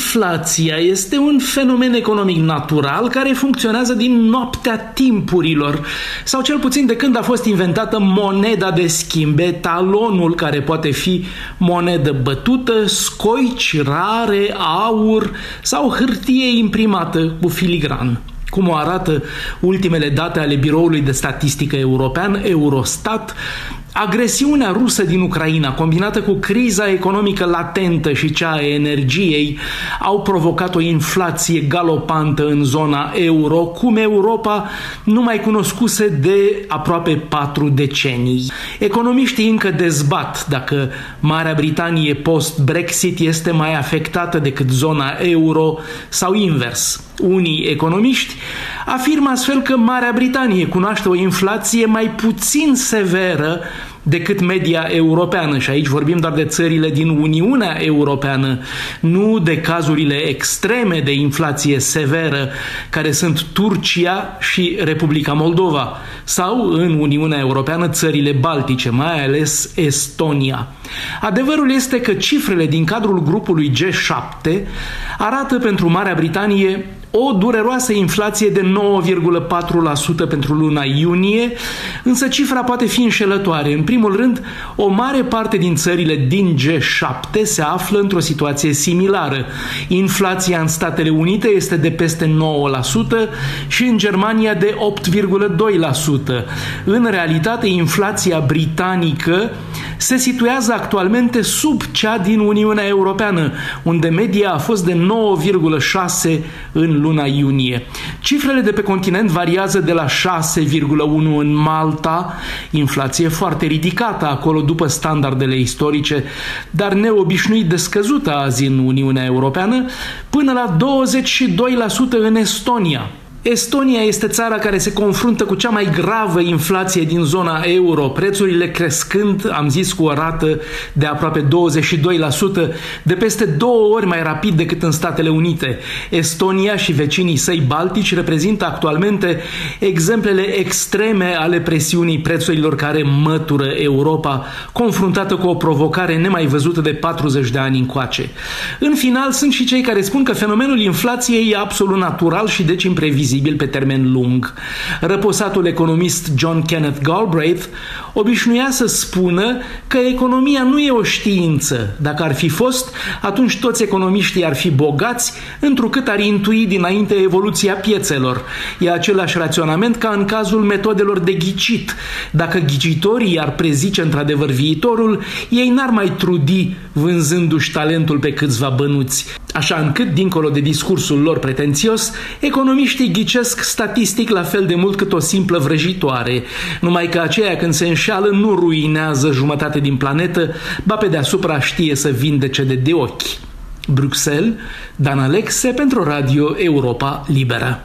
inflația este un fenomen economic natural care funcționează din noaptea timpurilor, sau cel puțin de când a fost inventată moneda de schimbe, talonul care poate fi monedă bătută, scoici rare, aur sau hârtie imprimată cu filigran. Cum o arată ultimele date ale Biroului de Statistică European, Eurostat, Agresiunea rusă din Ucraina, combinată cu criza economică latentă și cea a energiei, au provocat o inflație galopantă în zona euro, cum Europa nu mai cunoscuse de aproape patru decenii. Economiștii încă dezbat dacă Marea Britanie post-Brexit este mai afectată decât zona euro sau invers. Unii economiști afirmă astfel că Marea Britanie cunoaște o inflație mai puțin severă decât media europeană și aici vorbim doar de țările din Uniunea Europeană, nu de cazurile extreme de inflație severă care sunt Turcia și Republica Moldova sau în Uniunea Europeană țările baltice, mai ales Estonia. Adevărul este că cifrele din cadrul grupului G7 arată pentru Marea Britanie o dureroasă inflație de 9,4% pentru luna iunie, însă cifra poate fi înșelătoare. În primul rând, o mare parte din țările din G7 se află într-o situație similară. Inflația în Statele Unite este de peste 9% și în Germania de 8,2%. În realitate, inflația britanică se situează actualmente sub cea din Uniunea Europeană, unde media a fost de 9,6 în luna iunie. Cifrele de pe continent variază de la 6,1 în Malta, inflație foarte ridicată acolo după standardele istorice, dar neobișnuit de scăzută azi în Uniunea Europeană, până la 22% în Estonia. Estonia este țara care se confruntă cu cea mai gravă inflație din zona euro, prețurile crescând, am zis, cu o rată de aproape 22%, de peste două ori mai rapid decât în Statele Unite. Estonia și vecinii săi baltici reprezintă actualmente exemplele extreme ale presiunii prețurilor care mătură Europa, confruntată cu o provocare nemai văzută de 40 de ani încoace. În final, sunt și cei care spun că fenomenul inflației e absolut natural și deci imprevizibil vizibil pe termen lung. Răposatul economist John Kenneth Galbraith obișnuia să spună că economia nu e o știință. Dacă ar fi fost, atunci toți economiștii ar fi bogați, întrucât ar intui dinainte evoluția piețelor. E același raționament ca în cazul metodelor de ghicit. Dacă ghicitorii ar prezice într-adevăr viitorul, ei n-ar mai trudi vânzându-și talentul pe câțiva bănuți. Așa încât, dincolo de discursul lor pretențios, economiștii ghicesc statistic la fel de mult cât o simplă vrăjitoare, numai că aceea când se înșeală nu ruinează jumătate din planetă, ba pe deasupra știe să vindece de, de ochi. Bruxelles, Dan Alexe pentru Radio Europa Liberă.